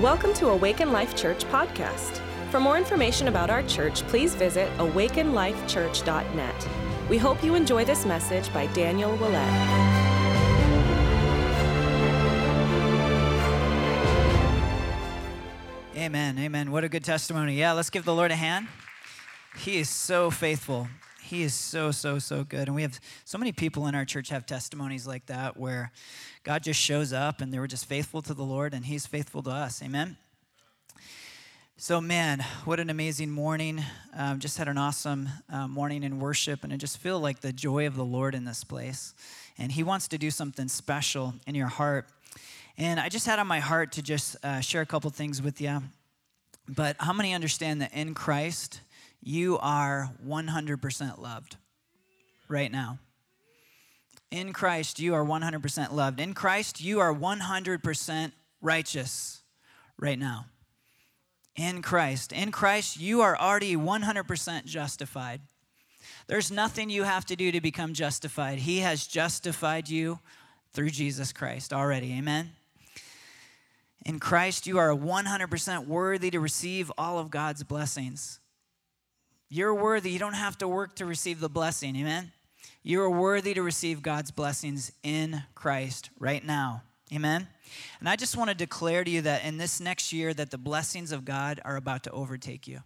Welcome to Awaken Life Church podcast. For more information about our church, please visit awakenlifechurch.net. We hope you enjoy this message by Daniel Willett. Amen. Amen. What a good testimony. Yeah, let's give the Lord a hand. He is so faithful. He is so, so, so good. And we have so many people in our church have testimonies like that where God just shows up and they were just faithful to the Lord and He's faithful to us. Amen. So, man, what an amazing morning. Um, just had an awesome uh, morning in worship, and I just feel like the joy of the Lord in this place. And He wants to do something special in your heart. And I just had on my heart to just uh, share a couple things with you. But how many understand that in Christ, you are 100% loved right now. In Christ, you are 100% loved. In Christ, you are 100% righteous right now. In Christ. In Christ, you are already 100% justified. There's nothing you have to do to become justified. He has justified you through Jesus Christ already. Amen. In Christ, you are 100% worthy to receive all of God's blessings. You're worthy. You don't have to work to receive the blessing. Amen. You are worthy to receive God's blessings in Christ right now. Amen. And I just want to declare to you that in this next year that the blessings of God are about to overtake you.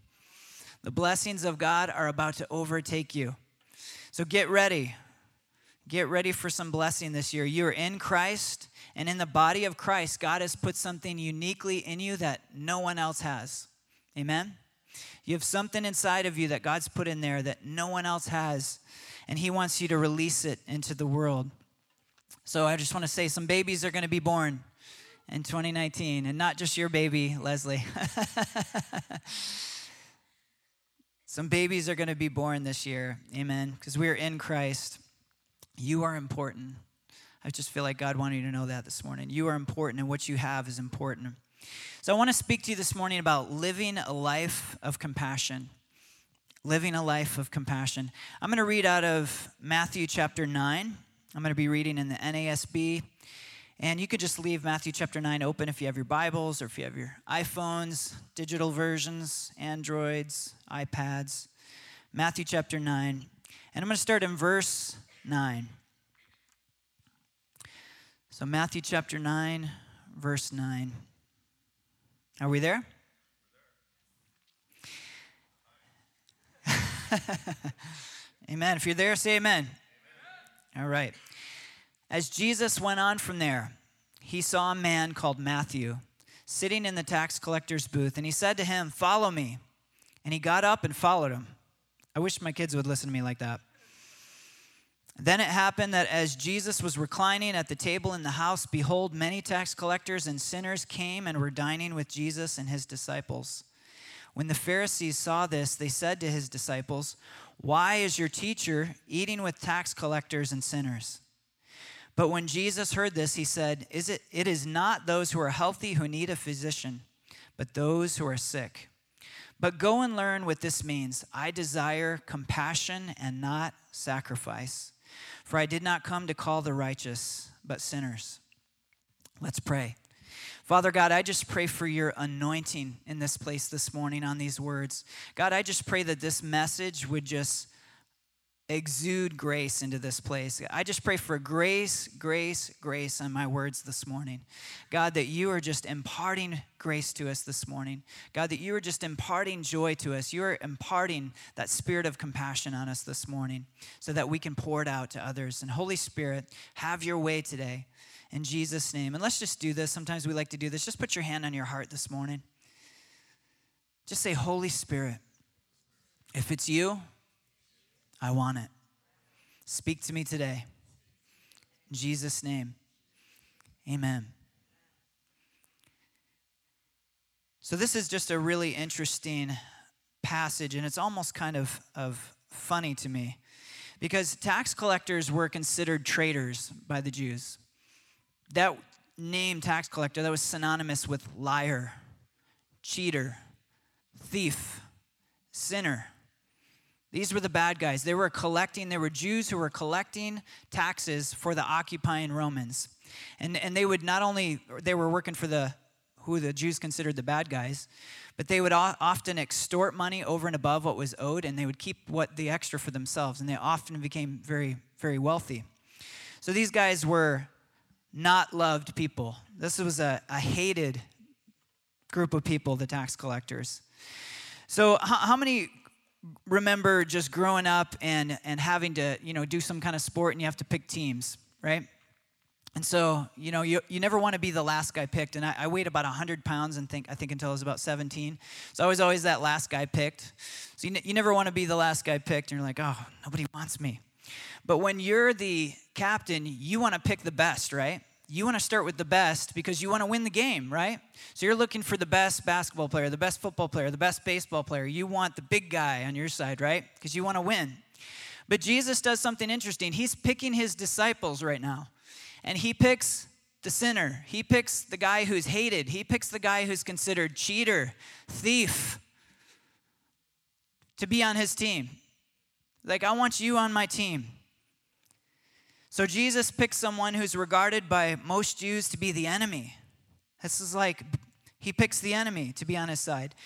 The blessings of God are about to overtake you. So get ready. Get ready for some blessing this year. You're in Christ, and in the body of Christ, God has put something uniquely in you that no one else has. Amen. You have something inside of you that God's put in there that no one else has, and He wants you to release it into the world. So I just want to say some babies are going to be born in 2019, and not just your baby, Leslie. some babies are going to be born this year. Amen. Because we are in Christ. You are important. I just feel like God wanted you to know that this morning. You are important, and what you have is important. So I want to speak to you this morning about living a life of compassion. Living a life of compassion. I'm going to read out of Matthew chapter 9. I'm going to be reading in the NASB. And you could just leave Matthew chapter 9 open if you have your Bibles or if you have your iPhones, digital versions, Androids, iPads. Matthew chapter 9. And I'm going to start in verse 9. So, Matthew chapter 9, verse 9. Are we there? amen. If you're there, say amen. amen. All right. As Jesus went on from there, he saw a man called Matthew sitting in the tax collector's booth, and he said to him, Follow me. And he got up and followed him. I wish my kids would listen to me like that. Then it happened that as Jesus was reclining at the table in the house, behold, many tax collectors and sinners came and were dining with Jesus and his disciples. When the Pharisees saw this, they said to his disciples, Why is your teacher eating with tax collectors and sinners? But when Jesus heard this, he said, is it, it is not those who are healthy who need a physician, but those who are sick. But go and learn what this means. I desire compassion and not sacrifice for I did not come to call the righteous, but sinners. Let's pray. Father God, I just pray for your anointing in this place this morning on these words. God, I just pray that this message would just exude grace into this place. I just pray for grace, grace, grace on my words this morning. God, that you are just imparting grace to us this morning. God, that you are just imparting joy to us. You are imparting that spirit of compassion on us this morning so that we can pour it out to others. And Holy Spirit, have your way today in Jesus' name. And let's just do this. Sometimes we like to do this. Just put your hand on your heart this morning. Just say, Holy Spirit, if it's you, I want it. Speak to me today. In Jesus' name, amen. So, this is just a really interesting passage, and it's almost kind of, of funny to me because tax collectors were considered traitors by the Jews. That name, tax collector, that was synonymous with liar, cheater, thief, sinner. These were the bad guys. They were collecting, there were Jews who were collecting taxes for the occupying Romans. And, and they would not only, they were working for the who the Jews considered the bad guys. But they would often extort money over and above what was owed, and they would keep what the extra for themselves, and they often became very, very wealthy. So these guys were not loved people. This was a, a hated group of people, the tax collectors. So, how, how many remember just growing up and, and having to, you know, do some kind of sport and you have to pick teams, right? And so, you know, you, you never want to be the last guy picked. And I, I weighed about 100 pounds and think, I think until I was about 17. So I was always that last guy picked. So you, you never want to be the last guy picked. And you're like, oh, nobody wants me. But when you're the captain, you want to pick the best, right? You want to start with the best because you want to win the game, right? So you're looking for the best basketball player, the best football player, the best baseball player. You want the big guy on your side, right? Because you want to win. But Jesus does something interesting. He's picking his disciples right now and he picks the sinner. He picks the guy who's hated. He picks the guy who's considered cheater, thief, to be on his team. Like, I want you on my team. So Jesus picks someone who's regarded by most Jews to be the enemy. This is like he picks the enemy to be on his side.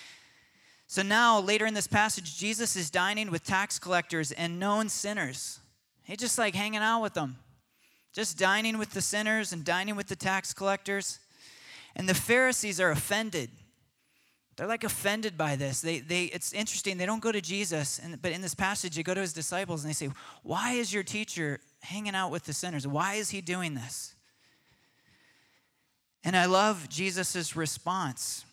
So now, later in this passage, Jesus is dining with tax collectors and known sinners. He's just like hanging out with them just dining with the sinners and dining with the tax collectors. And the Pharisees are offended. They're like offended by this. They, they, it's interesting. They don't go to Jesus, and, but in this passage, they go to his disciples and they say, Why is your teacher hanging out with the sinners? Why is he doing this? And I love Jesus' response.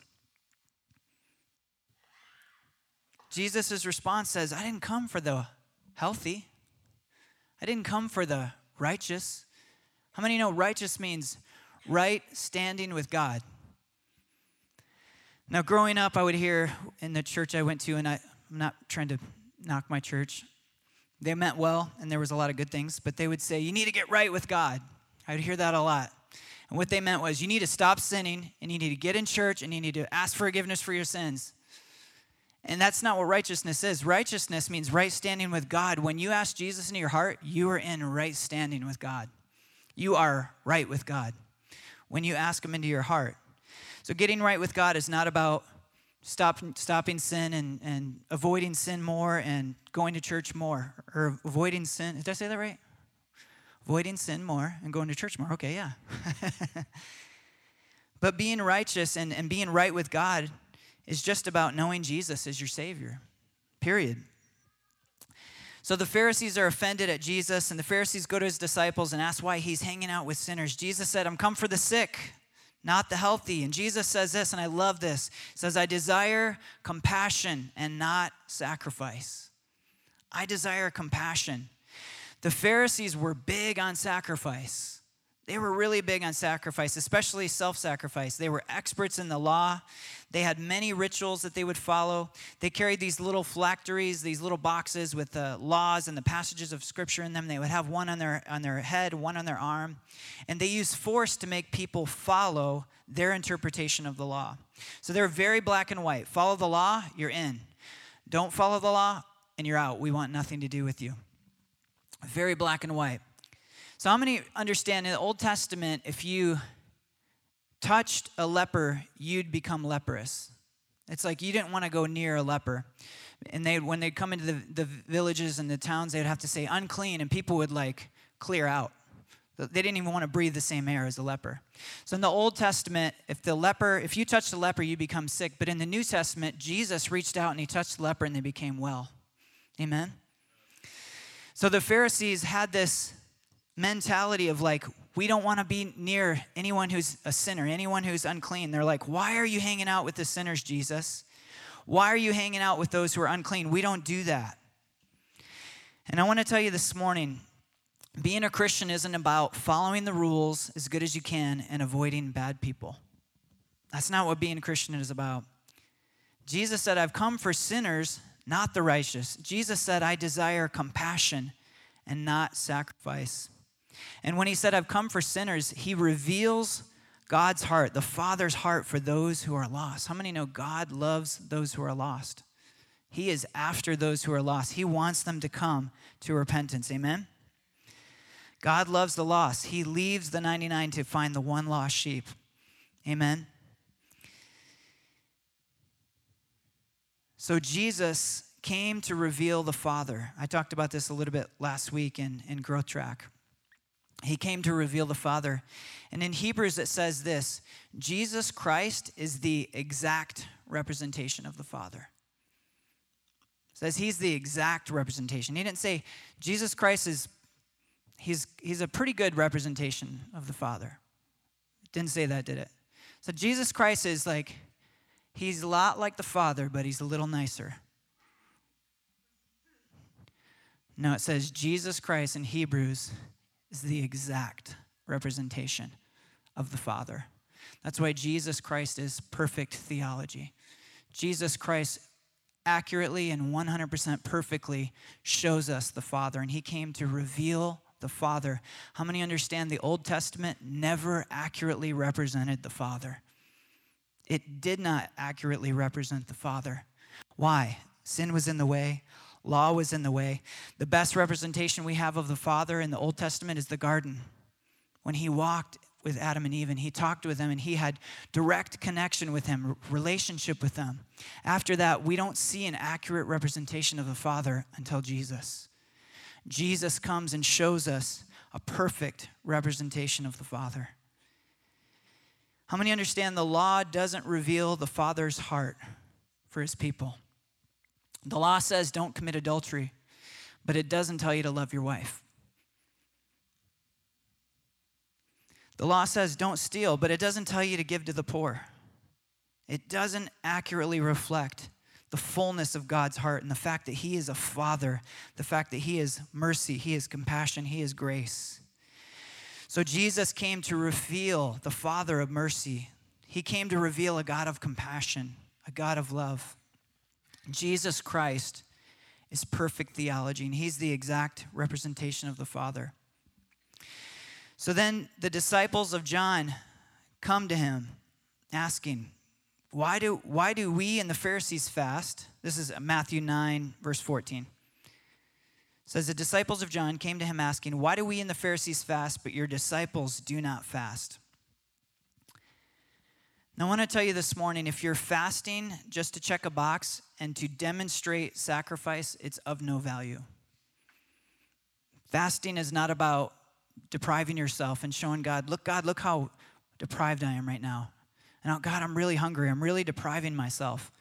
Jesus' response says, I didn't come for the healthy, I didn't come for the righteous. How many know righteous means right standing with God? Now, growing up, I would hear in the church I went to, and I, I'm not trying to knock my church. They meant well, and there was a lot of good things, but they would say, You need to get right with God. I would hear that a lot. And what they meant was, You need to stop sinning, and you need to get in church, and you need to ask forgiveness for your sins. And that's not what righteousness is. Righteousness means right standing with God. When you ask Jesus into your heart, you are in right standing with God you are right with God when you ask Him into your heart. So, getting right with God is not about stop, stopping sin and, and avoiding sin more and going to church more or avoiding sin. Did I say that right? Avoiding sin more and going to church more. Okay, yeah. but being righteous and, and being right with God is just about knowing Jesus as your Savior, period. So the Pharisees are offended at Jesus, and the Pharisees go to his disciples and ask why he's hanging out with sinners. Jesus said, I'm come for the sick, not the healthy. And Jesus says this, and I love this. He says, I desire compassion and not sacrifice. I desire compassion. The Pharisees were big on sacrifice. They were really big on sacrifice, especially self sacrifice. They were experts in the law. They had many rituals that they would follow. They carried these little phylacteries, these little boxes with the laws and the passages of scripture in them. They would have one on their, on their head, one on their arm. And they used force to make people follow their interpretation of the law. So they're very black and white. Follow the law, you're in. Don't follow the law, and you're out. We want nothing to do with you. Very black and white. So, how many understand in the Old Testament, if you touched a leper, you'd become leprous? It's like you didn't want to go near a leper. And they, when they'd come into the, the villages and the towns, they'd have to say unclean, and people would like clear out. They didn't even want to breathe the same air as a leper. So in the Old Testament, if the leper, if you touched a leper, you become sick. But in the New Testament, Jesus reached out and he touched the leper and they became well. Amen. So the Pharisees had this mentality of like, we don't want to be near anyone who's a sinner, anyone who's unclean. They're like, why are you hanging out with the sinners, Jesus? Why are you hanging out with those who are unclean? We don't do that. And I want to tell you this morning being a Christian isn't about following the rules as good as you can and avoiding bad people. That's not what being a Christian is about. Jesus said, I've come for sinners, not the righteous. Jesus said, I desire compassion and not sacrifice. And when he said, I've come for sinners, he reveals God's heart, the Father's heart for those who are lost. How many know God loves those who are lost? He is after those who are lost. He wants them to come to repentance. Amen? God loves the lost. He leaves the 99 to find the one lost sheep. Amen? So Jesus came to reveal the Father. I talked about this a little bit last week in, in Growth Track. He came to reveal the Father. And in Hebrews, it says this Jesus Christ is the exact representation of the Father. It says he's the exact representation. He didn't say Jesus Christ is he's he's a pretty good representation of the Father. Didn't say that, did it? So Jesus Christ is like he's a lot like the Father, but he's a little nicer. No, it says Jesus Christ in Hebrews is the exact representation of the Father. That's why Jesus Christ is perfect theology. Jesus Christ accurately and 100% perfectly shows us the Father, and He came to reveal the Father. How many understand the Old Testament never accurately represented the Father? It did not accurately represent the Father. Why? Sin was in the way, Law was in the way. The best representation we have of the Father in the Old Testament is the garden. When he walked with Adam and Eve and he talked with them and he had direct connection with him, relationship with them. After that, we don't see an accurate representation of the Father until Jesus. Jesus comes and shows us a perfect representation of the Father. How many understand the law doesn't reveal the Father's heart for his people? The law says don't commit adultery, but it doesn't tell you to love your wife. The law says don't steal, but it doesn't tell you to give to the poor. It doesn't accurately reflect the fullness of God's heart and the fact that He is a father, the fact that He is mercy, He is compassion, He is grace. So Jesus came to reveal the Father of mercy. He came to reveal a God of compassion, a God of love. Jesus Christ is perfect theology, and he's the exact representation of the Father. So then the disciples of John come to him asking, why do, why do we and the Pharisees fast? This is Matthew 9, verse 14. It says, The disciples of John came to him asking, Why do we and the Pharisees fast, but your disciples do not fast? Now, I want to tell you this morning if you're fasting just to check a box and to demonstrate sacrifice, it's of no value. Fasting is not about depriving yourself and showing God, look, God, look how deprived I am right now. And oh, God, I'm really hungry. I'm really depriving myself.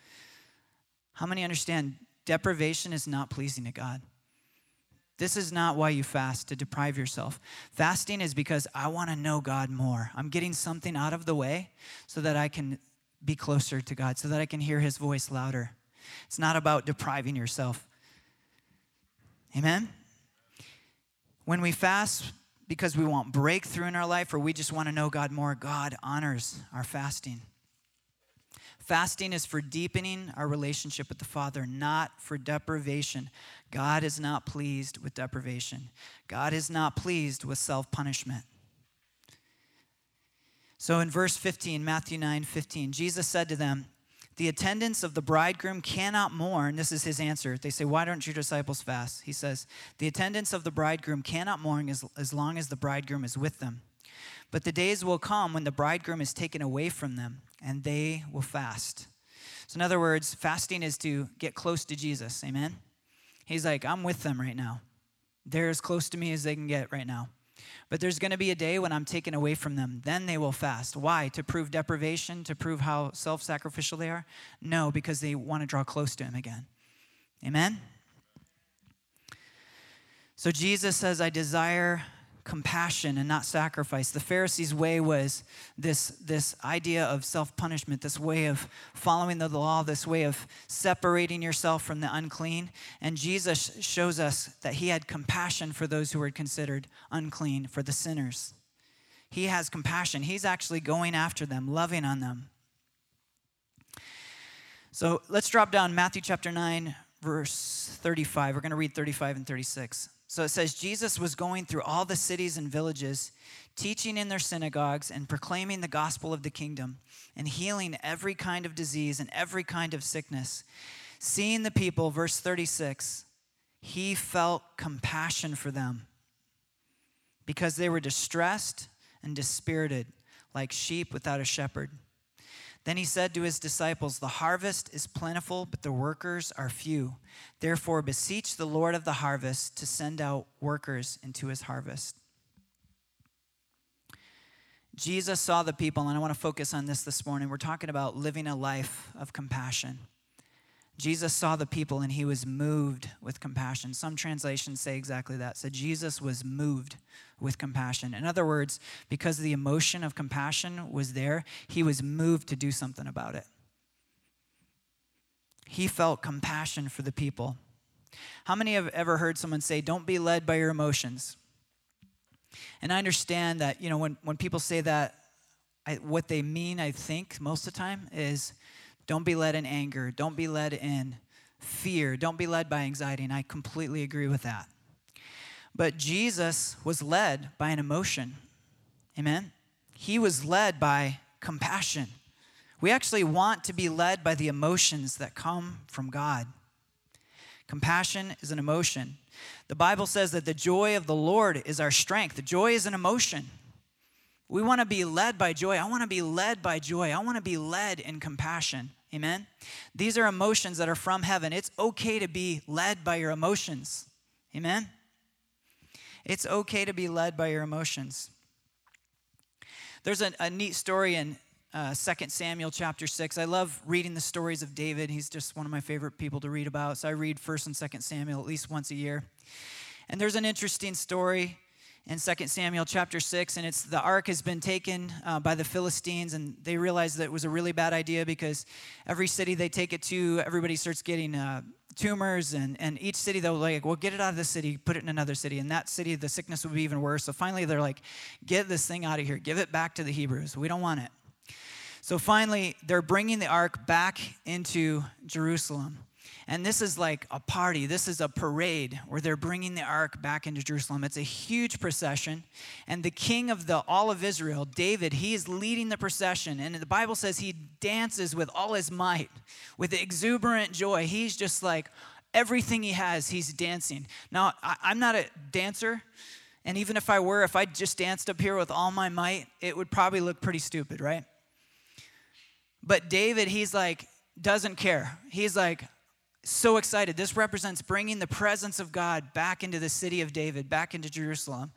How many understand deprivation is not pleasing to God? This is not why you fast, to deprive yourself. Fasting is because I want to know God more. I'm getting something out of the way so that I can be closer to God, so that I can hear his voice louder. It's not about depriving yourself. Amen? When we fast because we want breakthrough in our life or we just want to know God more, God honors our fasting. Fasting is for deepening our relationship with the Father, not for deprivation. God is not pleased with deprivation. God is not pleased with self punishment. So in verse 15, Matthew 9 15, Jesus said to them, The attendants of the bridegroom cannot mourn. This is his answer. They say, Why don't your disciples fast? He says, The attendants of the bridegroom cannot mourn as, as long as the bridegroom is with them. But the days will come when the bridegroom is taken away from them, and they will fast. So, in other words, fasting is to get close to Jesus. Amen? He's like, I'm with them right now. They're as close to me as they can get right now. But there's going to be a day when I'm taken away from them. Then they will fast. Why? To prove deprivation? To prove how self sacrificial they are? No, because they want to draw close to Him again. Amen? So Jesus says, I desire compassion and not sacrifice. The Pharisees' way was this, this idea of self punishment, this way of following the law, this way of separating yourself from the unclean. And Jesus shows us that he had compassion for those who were considered unclean, for the sinners. He has compassion. He's actually going after them, loving on them. So let's drop down Matthew chapter 9, verse 35. We're going to read 35 and 36. So it says Jesus was going through all the cities and villages, teaching in their synagogues and proclaiming the gospel of the kingdom and healing every kind of disease and every kind of sickness. Seeing the people, verse 36, he felt compassion for them because they were distressed and dispirited like sheep without a shepherd. Then he said to his disciples, The harvest is plentiful, but the workers are few. Therefore, beseech the Lord of the harvest to send out workers into his harvest. Jesus saw the people, and I want to focus on this this morning. We're talking about living a life of compassion. Jesus saw the people and he was moved with compassion. Some translations say exactly that. So Jesus was moved with compassion. In other words, because the emotion of compassion was there, he was moved to do something about it. He felt compassion for the people. How many have ever heard someone say, Don't be led by your emotions? And I understand that, you know, when, when people say that, I, what they mean, I think, most of the time is don't be led in anger. Don't be led in fear. Don't be led by anxiety. And I completely agree with that. But Jesus was led by an emotion. Amen? He was led by compassion. We actually want to be led by the emotions that come from God. Compassion is an emotion. The Bible says that the joy of the Lord is our strength. The joy is an emotion. We want to be led by joy. I want to be led by joy. I want to be led in compassion. Amen? These are emotions that are from heaven. It's okay to be led by your emotions. Amen? It's okay to be led by your emotions. There's a, a neat story in uh, 2 Samuel chapter 6. I love reading the stories of David. He's just one of my favorite people to read about. So I read 1st and 2nd Samuel at least once a year. And there's an interesting story in 2 Samuel chapter 6, and it's the ark has been taken uh, by the Philistines, and they realize that it was a really bad idea because every city they take it to, everybody starts getting uh, tumors, and, and each city they're like, well, get it out of the city, put it in another city, and that city the sickness would be even worse. So finally they're like, get this thing out of here, give it back to the Hebrews. We don't want it. So finally, they're bringing the ark back into Jerusalem. And this is like a party. This is a parade where they're bringing the ark back into Jerusalem. It's a huge procession. And the king of the all of Israel, David, he is leading the procession. And the Bible says he dances with all his might, with exuberant joy. He's just like everything he has, he's dancing. Now, I'm not a dancer. And even if I were, if I just danced up here with all my might, it would probably look pretty stupid, right? But David, he's like, doesn't care. He's like, so excited. This represents bringing the presence of God back into the city of David, back into Jerusalem.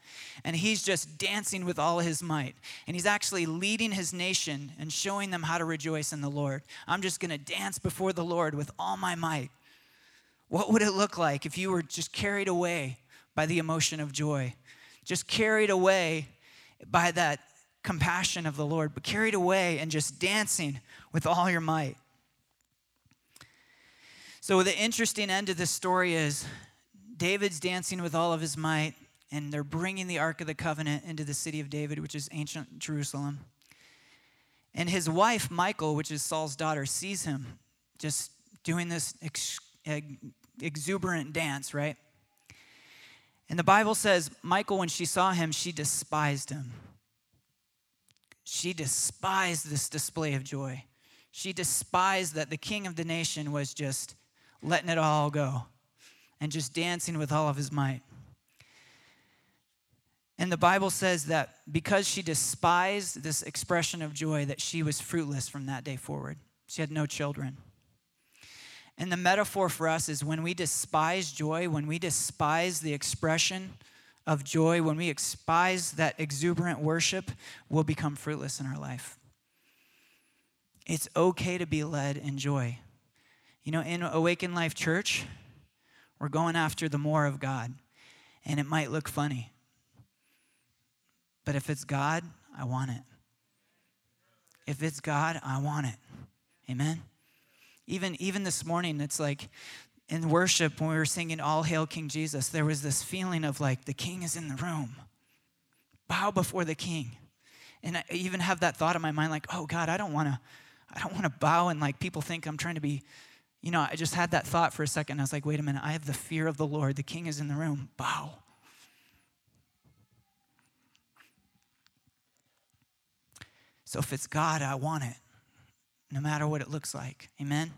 And he's just dancing with all his might. And he's actually leading his nation and showing them how to rejoice in the Lord. I'm just going to dance before the Lord with all my might. What would it look like if you were just carried away by the emotion of joy? Just carried away by that compassion of the Lord, but carried away and just dancing with all your might. So, the interesting end of this story is David's dancing with all of his might, and they're bringing the Ark of the Covenant into the city of David, which is ancient Jerusalem. And his wife, Michal, which is Saul's daughter, sees him just doing this ex- exuberant dance, right? And the Bible says, Michal, when she saw him, she despised him. She despised this display of joy. She despised that the king of the nation was just letting it all go and just dancing with all of his might. And the Bible says that because she despised this expression of joy, that she was fruitless from that day forward. She had no children. And the metaphor for us is when we despise joy, when we despise the expression of joy, when we despise that exuberant worship, we'll become fruitless in our life. It's okay to be led in joy. You know, in Awaken Life Church, we're going after the more of God. And it might look funny. But if it's God, I want it. If it's God, I want it. Amen. Even even this morning, it's like in worship when we were singing All Hail King Jesus, there was this feeling of like the king is in the room. Bow before the king. And I even have that thought in my mind, like, oh God, I don't want to, I don't want to bow and like people think I'm trying to be you know, I just had that thought for a second. I was like, wait a minute, I have the fear of the Lord. The king is in the room. Bow. So if it's God, I want it, no matter what it looks like. Amen?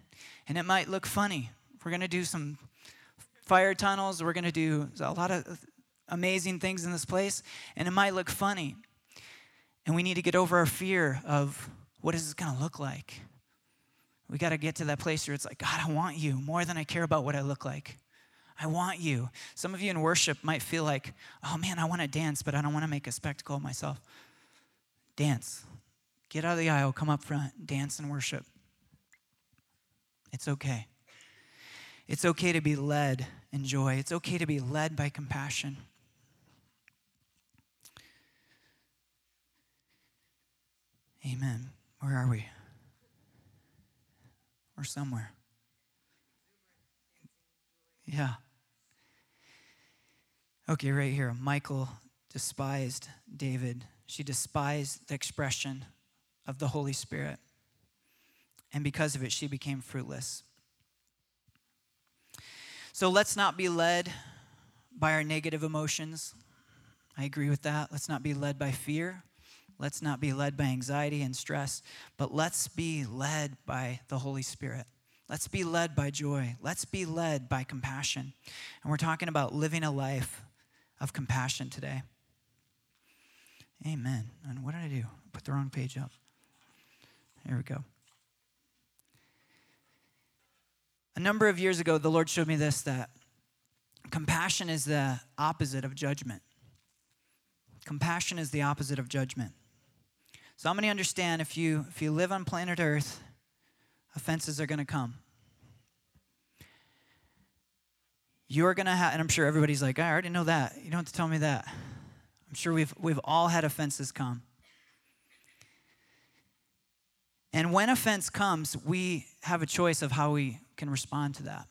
And it might look funny. We're going to do some fire tunnels, we're going to do a lot of amazing things in this place, and it might look funny. And we need to get over our fear of what is this going to look like? We got to get to that place where it's like, God, I want you more than I care about what I look like. I want you. Some of you in worship might feel like, oh man, I want to dance, but I don't want to make a spectacle of myself. Dance. Get out of the aisle, come up front, dance and worship. It's okay. It's okay to be led in joy. It's okay to be led by compassion. Amen. Where are we? We're somewhere. Yeah. Okay, right here. Michal despised David. She despised the expression of the Holy Spirit. And because of it, she became fruitless. So let's not be led by our negative emotions. I agree with that. Let's not be led by fear. Let's not be led by anxiety and stress, but let's be led by the Holy Spirit. Let's be led by joy. Let's be led by compassion. And we're talking about living a life of compassion today. Amen. And what did I do? Put the wrong page up. Here we go. A number of years ago, the Lord showed me this that compassion is the opposite of judgment. Compassion is the opposite of judgment. So how many understand if you if you live on planet Earth, offenses are going to come. You're going to have, and I'm sure everybody's like, I already know that. You don't have to tell me that. I'm sure we've we've all had offenses come. And when offense comes, we have a choice of how we can respond to that.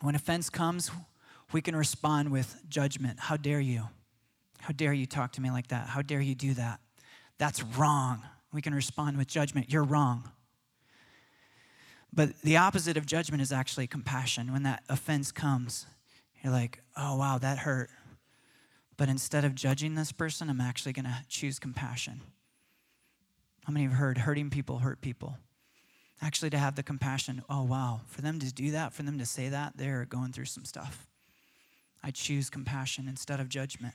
When offense comes, we can respond with judgment. How dare you? How dare you talk to me like that? How dare you do that? That's wrong. We can respond with judgment. You're wrong. But the opposite of judgment is actually compassion. When that offense comes, you're like, oh, wow, that hurt. But instead of judging this person, I'm actually going to choose compassion. How many have heard hurting people hurt people? Actually, to have the compassion, oh, wow, for them to do that, for them to say that, they're going through some stuff. I choose compassion instead of judgment.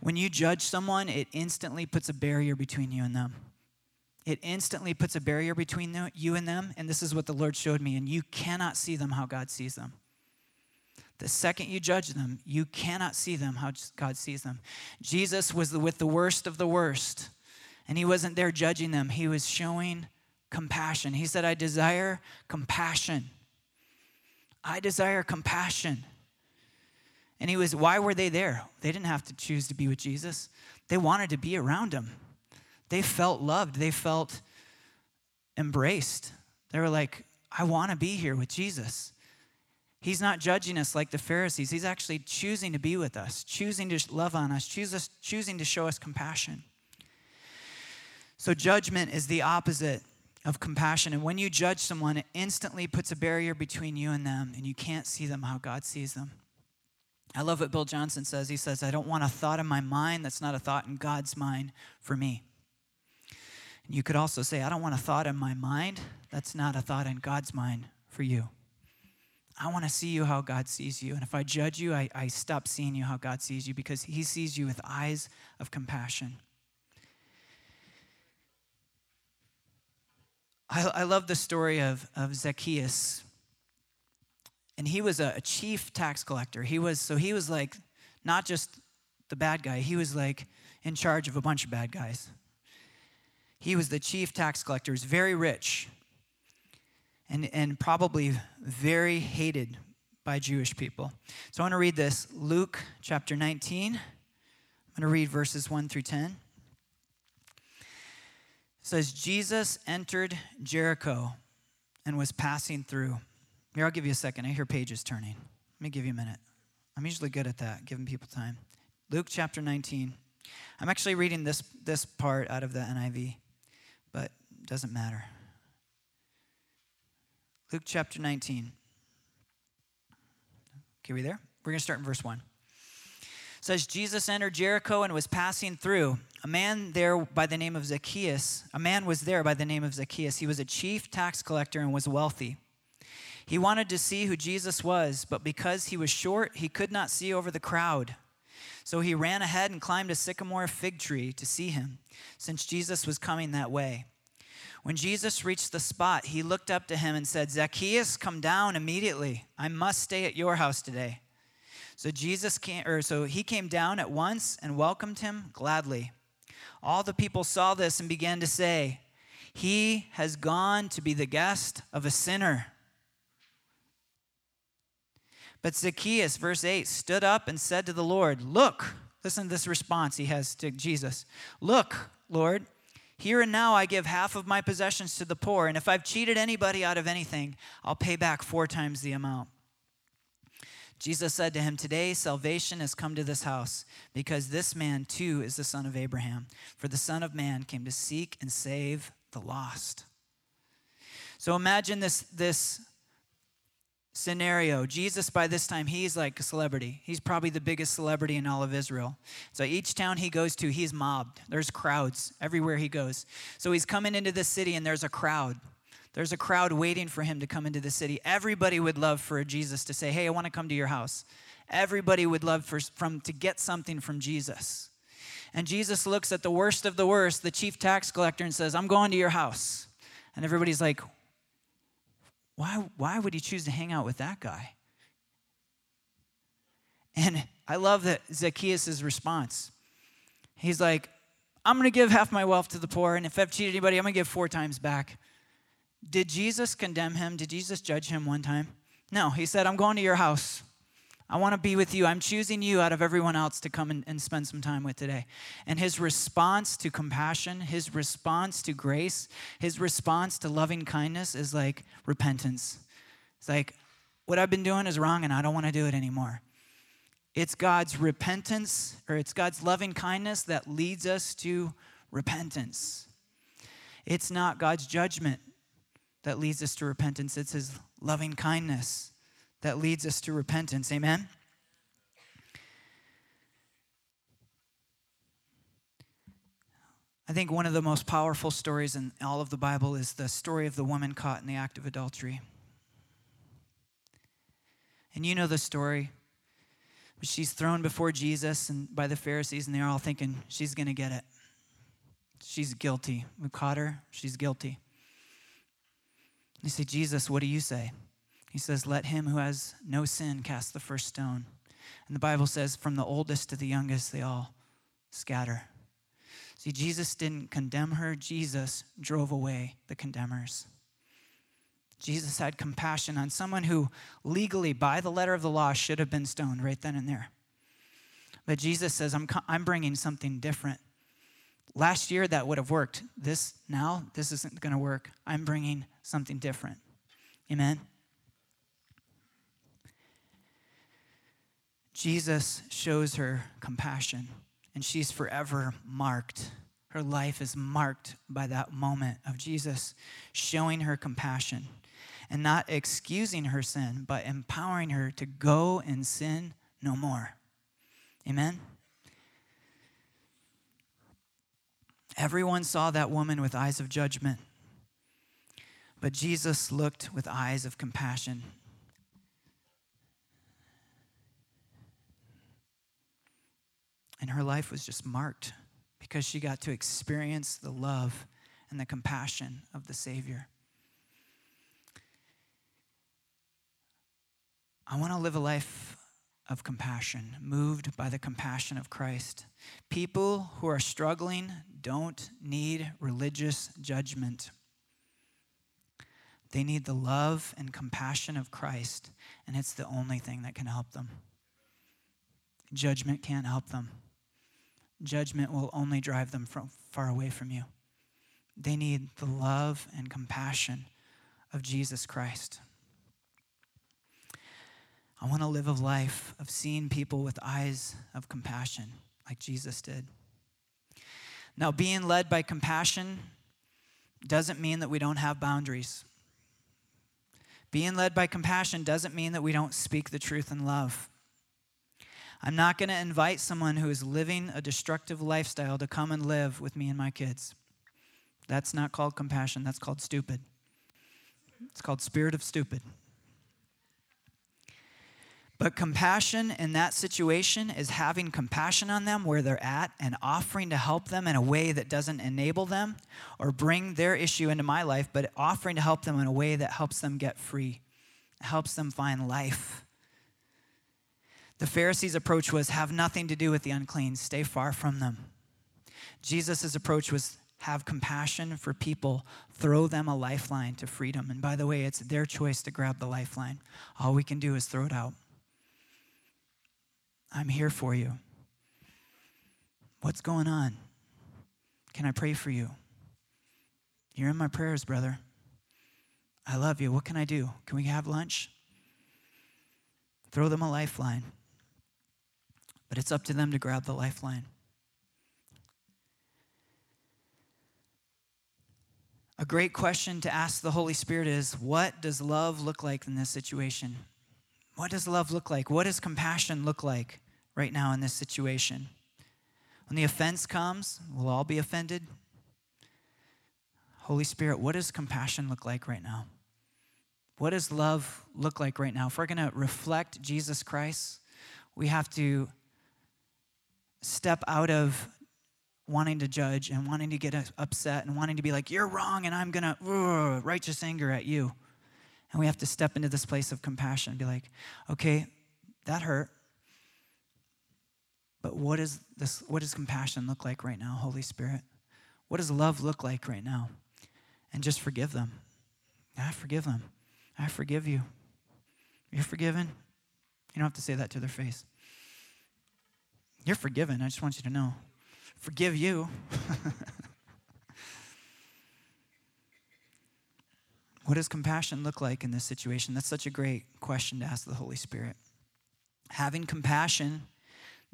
When you judge someone, it instantly puts a barrier between you and them. It instantly puts a barrier between you and them, and this is what the Lord showed me, and you cannot see them how God sees them. The second you judge them, you cannot see them how God sees them. Jesus was with the worst of the worst, and he wasn't there judging them, he was showing compassion. He said, I desire compassion. I desire compassion. And he was, why were they there? They didn't have to choose to be with Jesus. They wanted to be around him. They felt loved. They felt embraced. They were like, I want to be here with Jesus. He's not judging us like the Pharisees. He's actually choosing to be with us, choosing to love on us, choosing to show us compassion. So, judgment is the opposite of compassion. And when you judge someone, it instantly puts a barrier between you and them, and you can't see them how God sees them. I love what Bill Johnson says. He says, I don't want a thought in my mind that's not a thought in God's mind for me. And you could also say, I don't want a thought in my mind that's not a thought in God's mind for you. I want to see you how God sees you. And if I judge you, I, I stop seeing you how God sees you because He sees you with eyes of compassion. I, I love the story of, of Zacchaeus and he was a, chief tax collector. He was so he was like not just the bad guy. He was like in charge of a bunch of bad guys. He was the chief tax collector. He's very rich and, and probably very hated by Jewish people. So I want to read this Luke chapter 19. I'm going to read verses 1 through 10. It says, Jesus entered Jericho and was passing through. Here, I'll give you a second. I hear pages turning. Let me give you a minute. I'm usually good at that, giving people time. Luke chapter 19. I'm actually reading this, this part out of the NIV, but it doesn't matter. Luke chapter 19. Okay, we there? We're going to start in verse 1. It says, Jesus entered Jericho and was passing through. A man there by the name of Zacchaeus, a man was there by the name of Zacchaeus. He was a chief tax collector and was wealthy. He wanted to see who Jesus was, but because he was short, he could not see over the crowd. So he ran ahead and climbed a sycamore fig tree to see him, since Jesus was coming that way. When Jesus reached the spot, he looked up to him and said, Zacchaeus, come down immediately. I must stay at your house today. So Jesus came, or so he came down at once and welcomed him gladly. All the people saw this and began to say, He has gone to be the guest of a sinner. But Zacchaeus, verse 8, stood up and said to the Lord, Look, listen to this response he has to Jesus. Look, Lord, here and now I give half of my possessions to the poor, and if I've cheated anybody out of anything, I'll pay back four times the amount. Jesus said to him, Today salvation has come to this house, because this man too is the son of Abraham. For the Son of Man came to seek and save the lost. So imagine this, this scenario. Jesus, by this time, he's like a celebrity. He's probably the biggest celebrity in all of Israel. So each town he goes to, he's mobbed. There's crowds everywhere he goes. So he's coming into the city, and there's a crowd. There's a crowd waiting for him to come into the city. Everybody would love for Jesus to say, Hey, I want to come to your house. Everybody would love for, from, to get something from Jesus. And Jesus looks at the worst of the worst, the chief tax collector, and says, I'm going to your house. And everybody's like, why, why would he choose to hang out with that guy? And I love that Zacchaeus' response. He's like, I'm going to give half my wealth to the poor, and if I've cheated anybody, I'm going to give four times back. Did Jesus condemn him? Did Jesus judge him one time? No, he said, I'm going to your house. I want to be with you. I'm choosing you out of everyone else to come and, and, spend some time with today. And his response to compassion, his response to grace, his response to loving kindness is like repentance. It's like, what I've been doing is wrong and I don't want to do it anymore. It's God's repentance or it's God's loving kindness that leads us to repentance. It's not God's judgment that leads us to repentance, it's His loving kindness that leads us to repentance. Amen? I think one of the most powerful stories in all of the Bible is the story of the woman caught in the act of adultery. And you know the story. She's thrown before Jesus and by the Pharisees, and they're all thinking she's going to get it. She's guilty. We caught her. She's guilty. You say, Jesus, what do you say? He says, Let him who has no sin cast the first stone. And the Bible says, From the oldest to the youngest, they all scatter. See, Jesus didn't condemn her, Jesus drove away the condemners. Jesus had compassion on someone who legally, by the letter of the law, should have been stoned right then and there. But Jesus says, I'm, I'm bringing something different. Last year, that would have worked. This, now, this isn't going to work. I'm bringing something different. Amen? Jesus shows her compassion, and she's forever marked. Her life is marked by that moment of Jesus showing her compassion and not excusing her sin, but empowering her to go and sin no more. Amen? Everyone saw that woman with eyes of judgment, but Jesus looked with eyes of compassion. And her life was just marked because she got to experience the love and the compassion of the Savior. I want to live a life of compassion, moved by the compassion of Christ. People who are struggling don't need religious judgment. They need the love and compassion of Christ, and it's the only thing that can help them. Judgment can't help them. Judgment will only drive them from far away from you. They need the love and compassion of Jesus Christ. I want to live a life of seeing people with eyes of compassion, like Jesus did. Now, being led by compassion doesn't mean that we don't have boundaries. Being led by compassion doesn't mean that we don't speak the truth in love. I'm not going to invite someone who is living a destructive lifestyle to come and live with me and my kids. That's not called compassion, that's called stupid. It's called spirit of stupid. But compassion in that situation is having compassion on them where they're at and offering to help them in a way that doesn't enable them or bring their issue into my life, but offering to help them in a way that helps them get free, helps them find life. The Pharisees' approach was have nothing to do with the unclean, stay far from them. Jesus' approach was have compassion for people, throw them a lifeline to freedom. And by the way, it's their choice to grab the lifeline. All we can do is throw it out. I'm here for you. What's going on? Can I pray for you? You're in my prayers, brother. I love you. What can I do? Can we have lunch? Throw them a lifeline. But it's up to them to grab the lifeline. A great question to ask the Holy Spirit is what does love look like in this situation? What does love look like? What does compassion look like right now in this situation? When the offense comes, we'll all be offended. Holy Spirit, what does compassion look like right now? What does love look like right now? If we're going to reflect Jesus Christ, we have to step out of wanting to judge and wanting to get upset and wanting to be like, you're wrong and I'm going to righteous anger at you. And we have to step into this place of compassion and be like, okay, that hurt. But what is this what does compassion look like right now, Holy Spirit? What does love look like right now? And just forgive them. I forgive them. I forgive you. You're forgiven. You don't have to say that to their face. You're forgiven. I just want you to know. Forgive you. What does compassion look like in this situation? That's such a great question to ask the Holy Spirit. Having compassion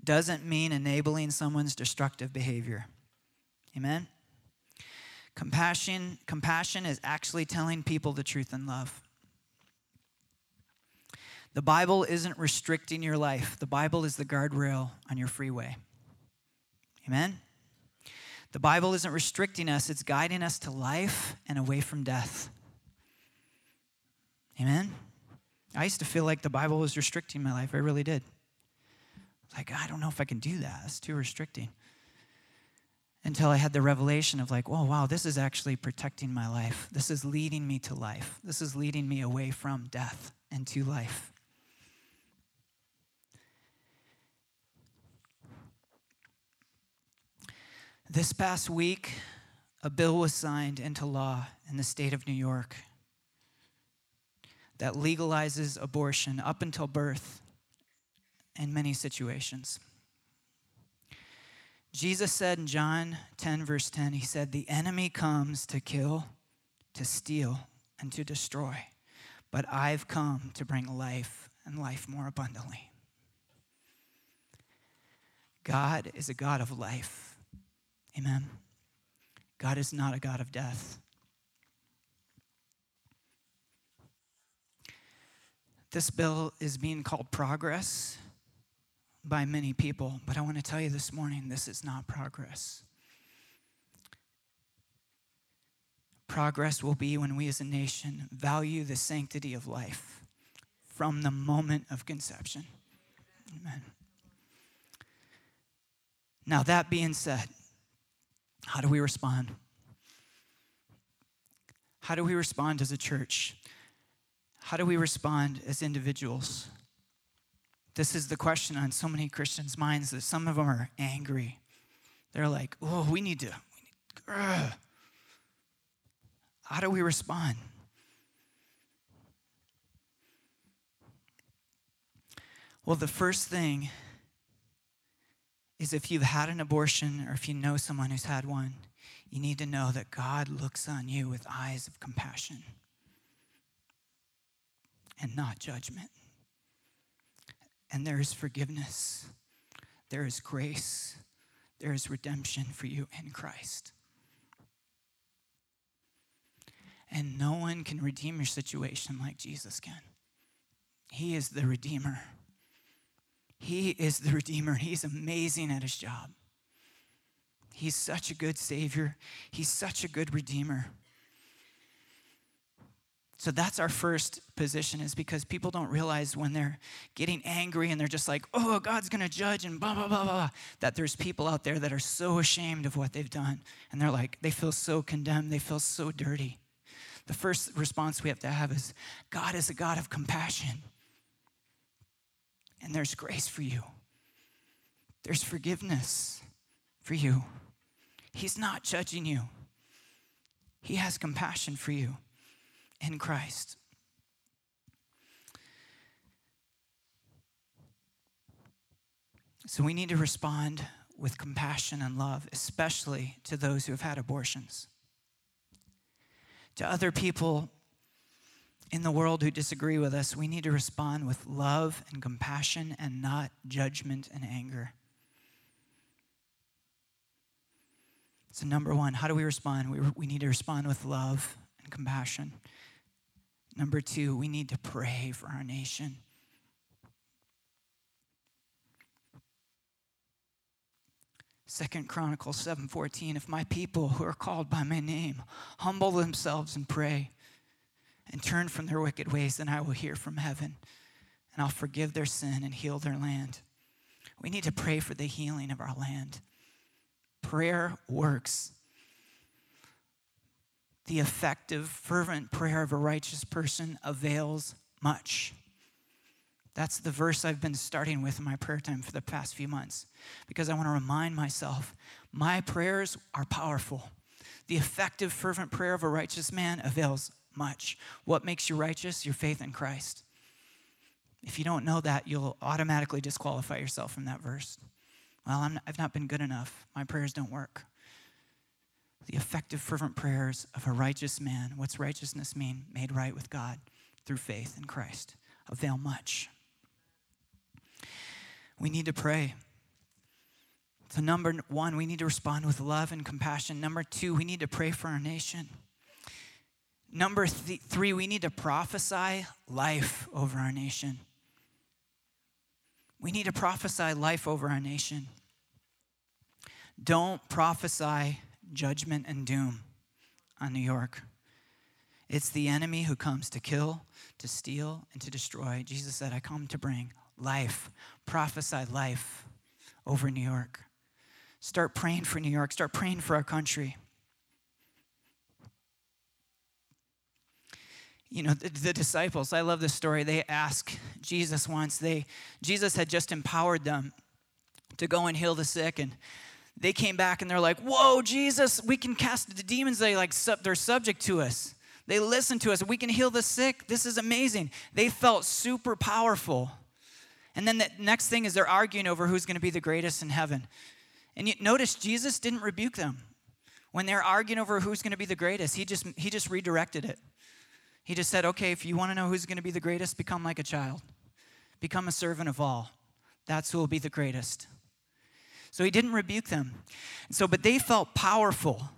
doesn't mean enabling someone's destructive behavior. Amen? Compassion, compassion is actually telling people the truth in love. The Bible isn't restricting your life, the Bible is the guardrail on your freeway. Amen? The Bible isn't restricting us, it's guiding us to life and away from death. Amen? I used to feel like the Bible was restricting my life. I really did. Like, I don't know if I can do that. It's too restricting. Until I had the revelation of, like, oh, wow, this is actually protecting my life. This is leading me to life. This is leading me away from death and to life. This past week, a bill was signed into law in the state of New York that legalizes abortion up until birth in many situations. Jesus said in John 10, verse 10, He said, The enemy comes to kill, to steal, and to destroy, but I've come to bring life and life more abundantly. God is a God of life. Amen. God is not a God of death. This bill is being called progress by many people, but I want to tell you this morning this is not progress. Progress will be when we as a nation value the sanctity of life from the moment of conception. Amen. Now, that being said, how do we respond? How do we respond as a church? How do we respond as individuals? This is the question on so many Christians' minds that some of them are angry. They're like, oh, we need to. We need, How do we respond? Well, the first thing is if you've had an abortion or if you know someone who's had one, you need to know that God looks on you with eyes of compassion and not judgment. And there is forgiveness, there is grace, there is redemption for you in Christ. And no one can redeem your situation like Jesus can. He is the Redeemer. He is the Redeemer. He's amazing at his job. He's such a good Savior. He's such a good Redeemer. So that's our first position, is because people don't realize when they're getting angry and they're just like, oh, God's gonna judge and blah, blah, blah, blah, that there's people out there that are so ashamed of what they've done. And they're like, they feel so condemned, they feel so dirty. The first response we have to have is God is a God of compassion. And there's grace for you, there's forgiveness for you. He's not judging you, He has compassion for you in Christ. So we need to respond with compassion and love, especially to those who have had abortions. To other people in the world who disagree with us, we need to respond with love and compassion and not judgment and anger. So, number one, how do we respond? We, we need to respond with love and compassion. Number two, we need to pray for our nation. Second Chronicles 7:14 If my people who are called by my name humble themselves and pray and turn from their wicked ways then I will hear from heaven and I'll forgive their sin and heal their land. We need to pray for the healing of our land. Prayer works the effective, fervent prayer of a righteous person avails much. That's the verse I've been starting with in my prayer time for the past few months because I want to remind myself my prayers are powerful. The effective, fervent prayer of a righteous man avails much. What makes you righteous? Your faith in Christ. If you don't know that, you'll automatically disqualify yourself from that verse. Well, i have not been good enough. My prayers don't work the effective, fervent prayers of a righteous man. What's righteousness mean? Made right with God through faith in Christ. Avail much. We need to pray. So, number one, we need to respond with love and compassion. Number two, we need to pray for our nation. Number th- three, we need to prophesy life over our nation. We need to prophesy life over our nation. Don't prophesy judgment and doom on New York. It's the enemy who comes to kill, to steal, and to destroy. Jesus said, I come to bring life, prophesy life over New York. Start praying for New York, start praying for our country. You know the, the, disciples i love this story they ask jesus once they jesus had just empowered them to go and heal the sick and they came back and they're like, Whoa, Jesus, we can cast the demons. They like sub, they're subject to us. They listen to us. We can heal the sick. This is amazing. They felt super powerful. And then the next thing is they're arguing over who's going to be the greatest in heaven. And you notice Jesus didn't rebuke them. When they're arguing over who's going to be the greatest, he just he just redirected it. He just said, "Okay, if you want to know who's going to be the greatest, become like a child. Become a servant of all. That's who will be the greatest." So he didn't rebuke them. So, but they felt powerful.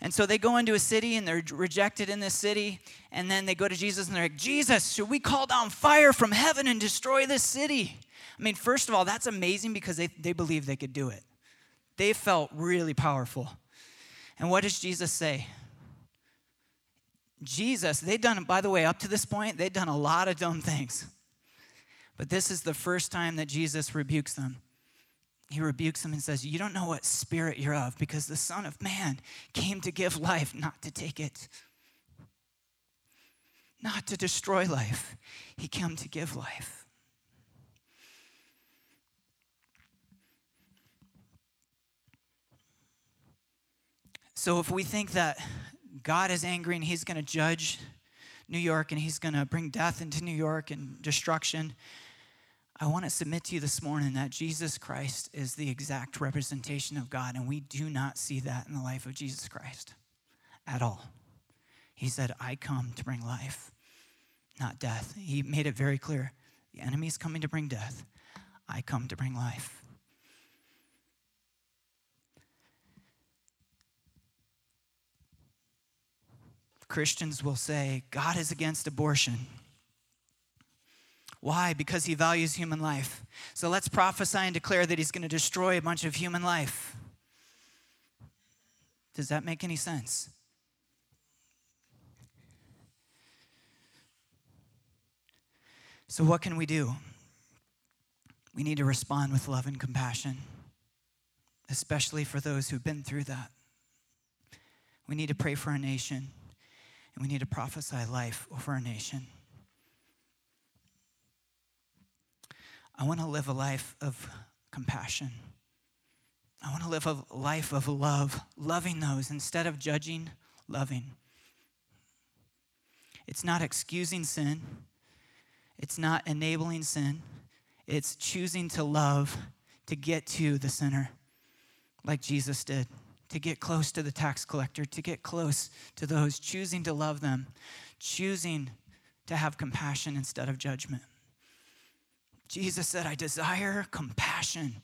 And so they go into a city and they're rejected in this city. And then they go to Jesus and they're like, Jesus, should we call down fire from heaven and destroy this city? I mean, first of all, that's amazing because they, they believed they could do it. They felt really powerful. And what does Jesus say? Jesus, they'd done, by the way, up to this point, they'd done a lot of dumb things. But this is the first time that Jesus rebukes them he rebukes them and says, You don't know what spirit you're of because the Son of Man came to give life, not to take it, not to destroy life. He came to give life. So if we think that God is angry and he's going to judge New York and he's going to bring death into New York and destruction, I want to submit to you this morning that Jesus Christ is the exact representation of God, and we do not see that in the life of Jesus Christ at all. He said, I come to bring life, not death. He made it very clear the enemy is coming to bring death, I come to bring life. Christians will say, God is against abortion. Why? Because he values human life. So let's prophesy and declare that he's going to destroy a bunch of human life. Does that make any sense? So, what can we do? We need to respond with love and compassion, especially for those who've been through that. We need to pray for our nation, and we need to prophesy life over our nation. I want to live a life of compassion. I want to live a life of love, loving those instead of judging, loving. It's not excusing sin, it's not enabling sin, it's choosing to love to get to the sinner like Jesus did, to get close to the tax collector, to get close to those, choosing to love them, choosing to have compassion instead of judgment. Jesus said, I desire compassion.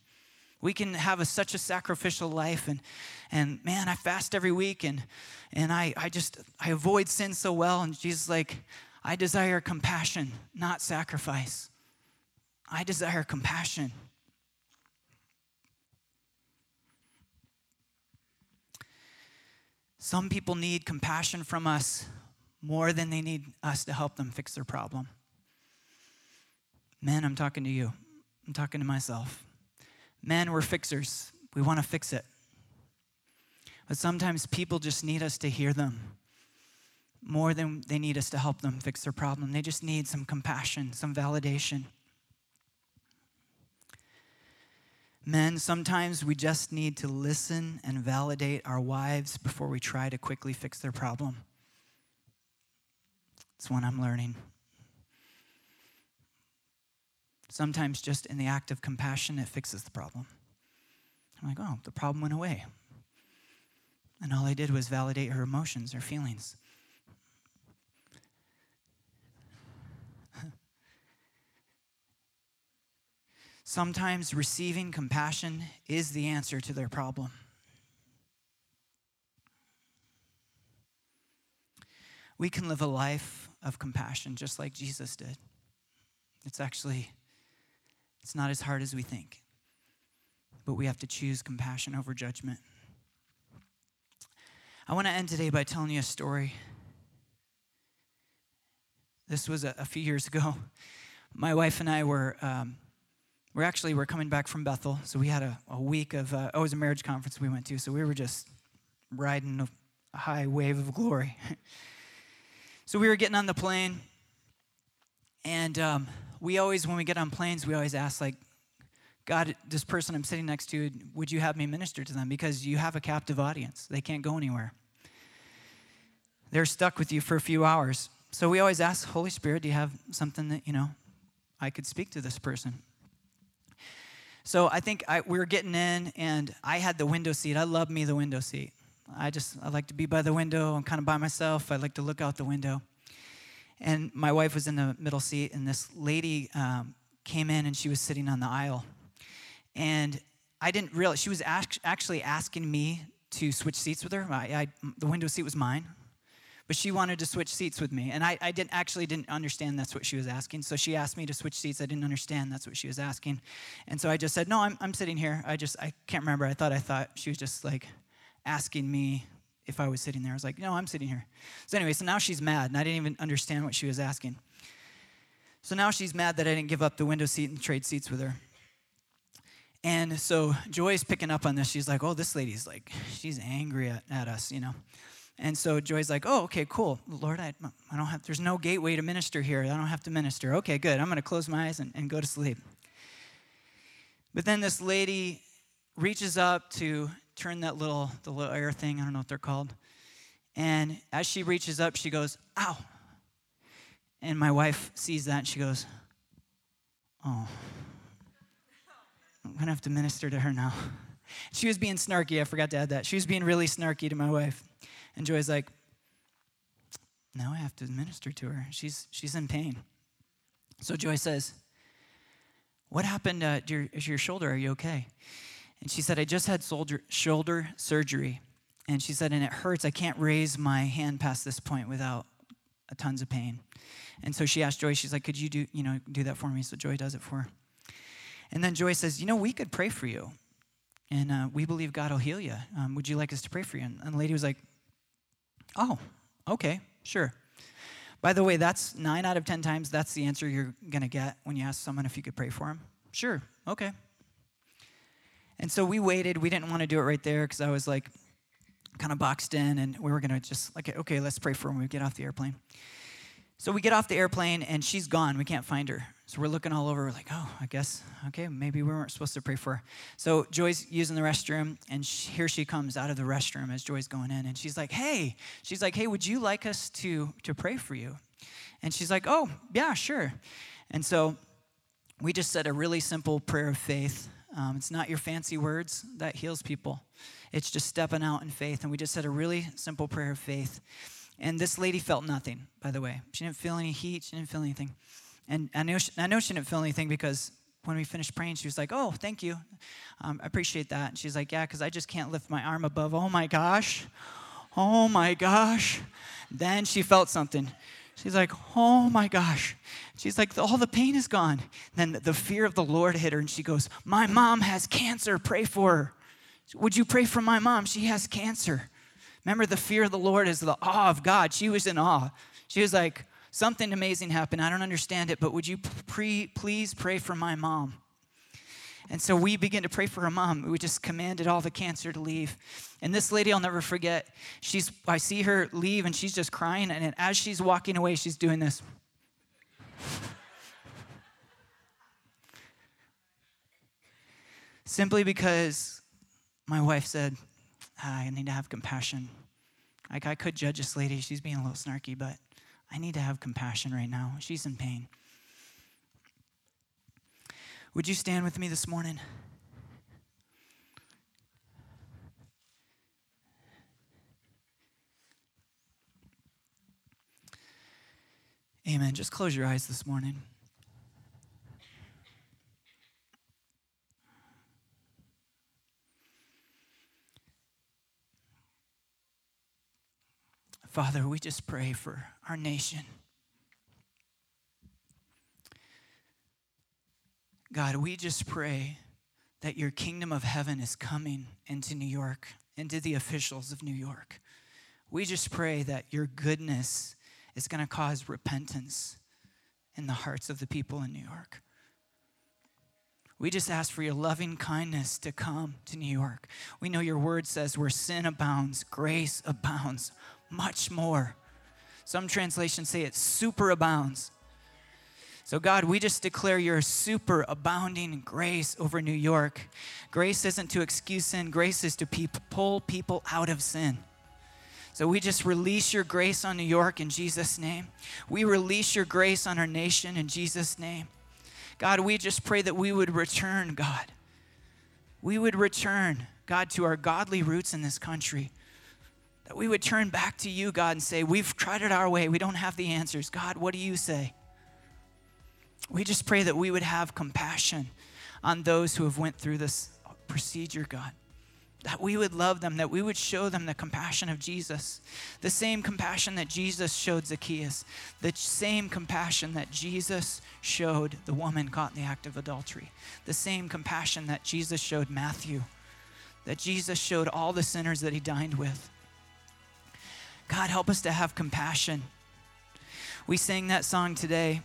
We can have a, such a sacrificial life, and, and man, I fast every week, and, and I, I just, I avoid sin so well. And Jesus like, I desire compassion, not sacrifice. I desire compassion. Some people need compassion from us more than they need us to help them fix their problem. Men, I'm talking to you. I'm talking to myself. Men, we're fixers. We want to fix it. But sometimes people just need us to hear them more than they need us to help them fix their problem. They just need some compassion, some validation. Men, sometimes we just need to listen and validate our wives before we try to quickly fix their problem. It's one I'm learning. Sometimes just in the act of compassion, it fixes the problem. I'm like, oh, the problem went away. And all I did was validate her emotions, her feelings. Sometimes receiving compassion is the answer to their problem. We can live a life of compassion just like Jesus did. It's actually it's not as hard as we think. But we have to choose compassion over judgment. I want to end today by telling you a story. This was a, a few years ago. My wife and I were, um, we're actually, we're coming back from Bethel. So we had a, a week of, uh, oh, it was a marriage conference we went to. So we were just riding a, a high wave of glory. so we were getting on the plane. And um, we always, when we get on planes, we always ask, like, God, this person I'm sitting next to, would you have me minister to them? Because you have a captive audience. They can't go anywhere. They're stuck with you for a few hours. So we always ask, Holy Spirit, do you have something that, you know, I could speak to this person? So I think I, we were getting in, and I had the window seat. I love me the window seat. I just, I like to be by the window. I'm kind of by myself. I like to look out the window. And my wife was in the middle seat, and this lady um, came in and she was sitting on the aisle. And I didn't realize, she was actually asking me to switch seats with her. I, I, the window seat was mine, but she wanted to switch seats with me. And I, I didn't actually didn't understand that's what she was asking. So she asked me to switch seats. I didn't understand that's what she was asking. And so I just said, no, I'm, I'm sitting here. I just, I can't remember. I thought I thought she was just like asking me if I was sitting there. I was like, no, I'm sitting here. So anyway, so now she's mad, and I didn't even understand what she was asking. So now she's mad that I didn't give up the window seat and trade seats with her. And so Joy's picking up on this. She's like, oh, this lady's like, she's angry at, at us, you know. And so Joy's like, oh, okay, cool. Lord, I, I don't have, there's no gateway to minister here. I don't have to minister. Okay, good. I'm going to close my eyes and, and go to sleep. But then this lady reaches up to turn that little the little air thing. I don't know what they're called. And as she reaches up, she goes, "Ow!" And my wife sees that, and she goes, "Oh, I'm gonna have to minister to her now." She was being snarky. I forgot to add that. She was being really snarky to my wife, and Joy's like, "Now I have to minister to her. She's she's in pain." So Joy says, "What happened uh, to, your, your shoulder? Are you okay?" And she said, I just had soldier, shoulder surgery. And she said, and it hurts. I can't raise my hand past this point without tons of pain. And so she asked Joy, she's like, could you do, you know, do that for me? So Joy does it for her. And then Joy says, you know, we could pray for you. And uh, we believe God will heal you. Um, would you like us to pray for you? And, and the lady was like, oh, okay, sure. By the way, that's nine out of 10 times, that's the answer you're going to get when you ask someone if you could pray for them. Sure, okay. And so we waited. We didn't want to do it right there because I was like kind of boxed in, and we were going to just, like, okay, let's pray for him when we get off the airplane. So we get off the airplane, and she's gone. We can't find her. So we're looking all over. We're like, oh, I guess, okay, maybe we weren't supposed to pray for her. So Joy's using the restroom, and she, here she comes out of the restroom as Joy's going in, and she's like, hey, she's like, hey, would you like us to to pray for you? And she's like, oh, yeah, sure. And so we just said a really simple prayer of faith. Um, it's not your fancy words that heals people. It's just stepping out in faith. And we just said a really simple prayer of faith. And this lady felt nothing, by the way. She didn't feel any heat. She didn't feel anything. And I know, she, I know she didn't feel anything because when we finished praying, she was like, Oh, thank you. Um, I appreciate that. And she's like, Yeah, because I just can't lift my arm above. Oh my gosh. Oh my gosh. Then she felt something. She's like, Oh my gosh. She's like, All the pain is gone. Then the fear of the Lord hit her, and she goes, My mom has cancer. Pray for her. Would you pray for my mom? She has cancer. Remember, the fear of the Lord is the awe of God. She was in awe. She was like, Something amazing happened. I don't understand it, but would you pre- please pray for my mom? And so we begin to pray for her mom. We just commanded all the cancer to leave. And this lady, I'll never forget, she's, I see her leave and she's just crying. And as she's walking away, she's doing this. Simply because my wife said, ah, I need to have compassion. Like, I could judge this lady. She's being a little snarky, but I need to have compassion right now. She's in pain. Would you stand with me this morning? Amen. Just close your eyes this morning. Father, we just pray for our nation. God, we just pray that your kingdom of heaven is coming into New York, into the officials of New York. We just pray that your goodness is going to cause repentance in the hearts of the people in New York. We just ask for your loving kindness to come to New York. We know your word says where sin abounds, grace abounds much more. Some translations say it super abounds. So, God, we just declare your super abounding grace over New York. Grace isn't to excuse sin, grace is to pe- pull people out of sin. So, we just release your grace on New York in Jesus' name. We release your grace on our nation in Jesus' name. God, we just pray that we would return, God. We would return, God, to our godly roots in this country that we would turn back to you, God, and say, We've tried it our way. We don't have the answers. God, what do you say? We just pray that we would have compassion on those who have went through this procedure, God. That we would love them, that we would show them the compassion of Jesus. The same compassion that Jesus showed Zacchaeus, the same compassion that Jesus showed the woman caught in the act of adultery, the same compassion that Jesus showed Matthew, that Jesus showed all the sinners that he dined with. God, help us to have compassion. We sang that song today.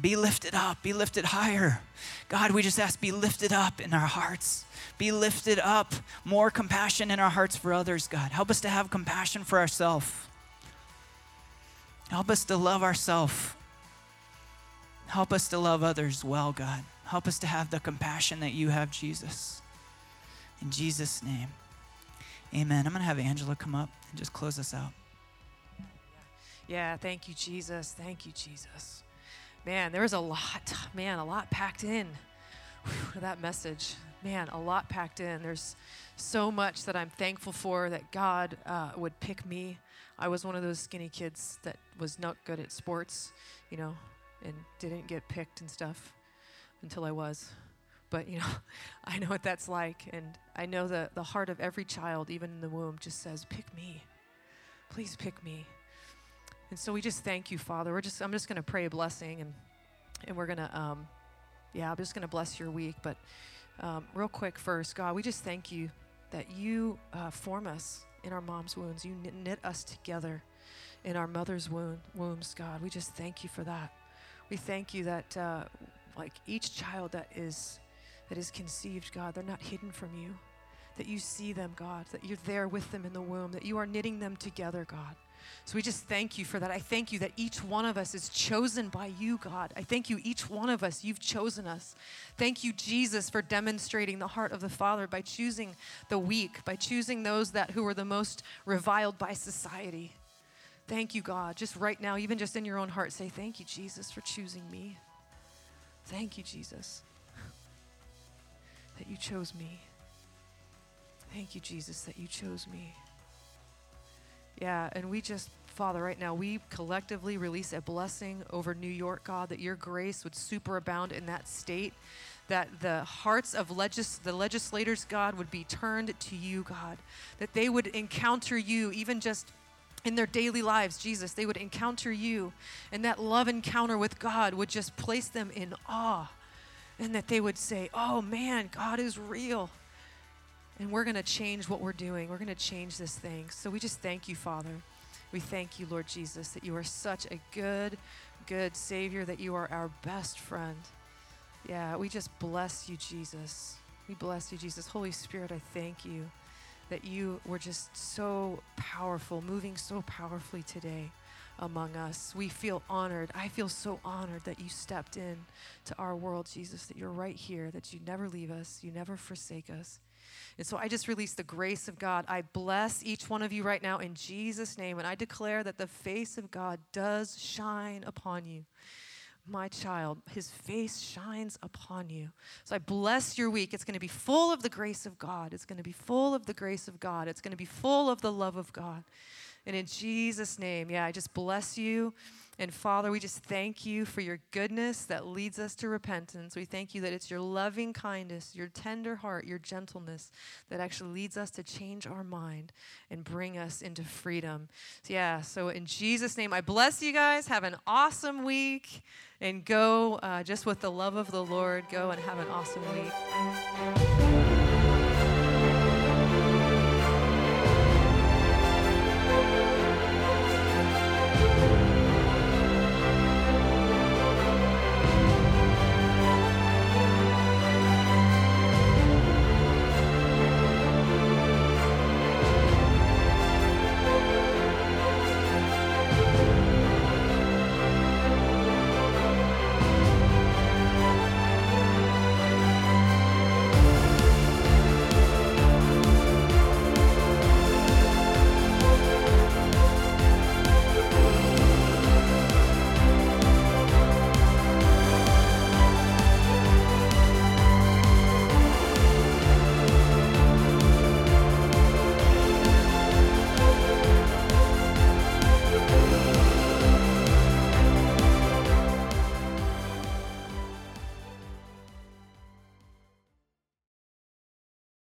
Be lifted up, be lifted higher. God, we just ask, be lifted up in our hearts. Be lifted up, more compassion in our hearts for others, God. Help us to have compassion for ourselves. Help us to love ourselves. Help us to love others well, God. Help us to have the compassion that you have, Jesus. In Jesus' name, amen. I'm going to have Angela come up and just close us out. Yeah, thank you, Jesus. Thank you, Jesus. Man, there was a lot, man, a lot packed in whew, that message. Man, a lot packed in. There's so much that I'm thankful for that God uh, would pick me. I was one of those skinny kids that was not good at sports, you know, and didn't get picked and stuff until I was. But, you know, I know what that's like. And I know that the heart of every child, even in the womb, just says, Pick me. Please pick me. And so we just thank you, Father. We're just I'm just going to pray a blessing and and we're going to um yeah, I'm just going to bless your week, but um, real quick first, God, we just thank you that you uh, form us in our mom's wounds. You knit us together. in our mother's womb, wombs, God. We just thank you for that. We thank you that, uh, like each child that is that is conceived, God, they're not hidden from you. That you see them, God. That you're there with them in the womb. That you are knitting them together, God. So we just thank you for that. I thank you that each one of us is chosen by you, God. I thank you, each one of us, you've chosen us. Thank you, Jesus, for demonstrating the heart of the Father by choosing the weak, by choosing those that who were the most reviled by society. Thank you, God. Just right now, even just in your own heart, say, Thank you, Jesus, for choosing me. Thank you, Jesus, that you chose me. Thank you, Jesus, that you chose me. Yeah, and we just, Father, right now, we collectively release a blessing over New York, God, that your grace would superabound in that state, that the hearts of legis- the legislators, God, would be turned to you, God, that they would encounter you even just in their daily lives, Jesus, they would encounter you, and that love encounter with God would just place them in awe, and that they would say, Oh man, God is real. And we're going to change what we're doing. We're going to change this thing. So we just thank you, Father. We thank you, Lord Jesus, that you are such a good, good Savior, that you are our best friend. Yeah, we just bless you, Jesus. We bless you, Jesus. Holy Spirit, I thank you that you were just so powerful, moving so powerfully today among us. We feel honored. I feel so honored that you stepped in to our world, Jesus, that you're right here, that you never leave us, you never forsake us. And so I just release the grace of God. I bless each one of you right now in Jesus' name, and I declare that the face of God does shine upon you my child, his face shines upon you. So I bless your week. It's going to be full of the grace of God. It's going to be full of the grace of God. It's going to be full of the love of God. And in Jesus' name, yeah, I just bless you. And Father, we just thank you for your goodness that leads us to repentance. We thank you that it's your loving kindness, your tender heart, your gentleness that actually leads us to change our mind and bring us into freedom. So yeah, so in Jesus' name, I bless you guys. Have an awesome week and go uh, just with the love of the Lord. Go and have an awesome week.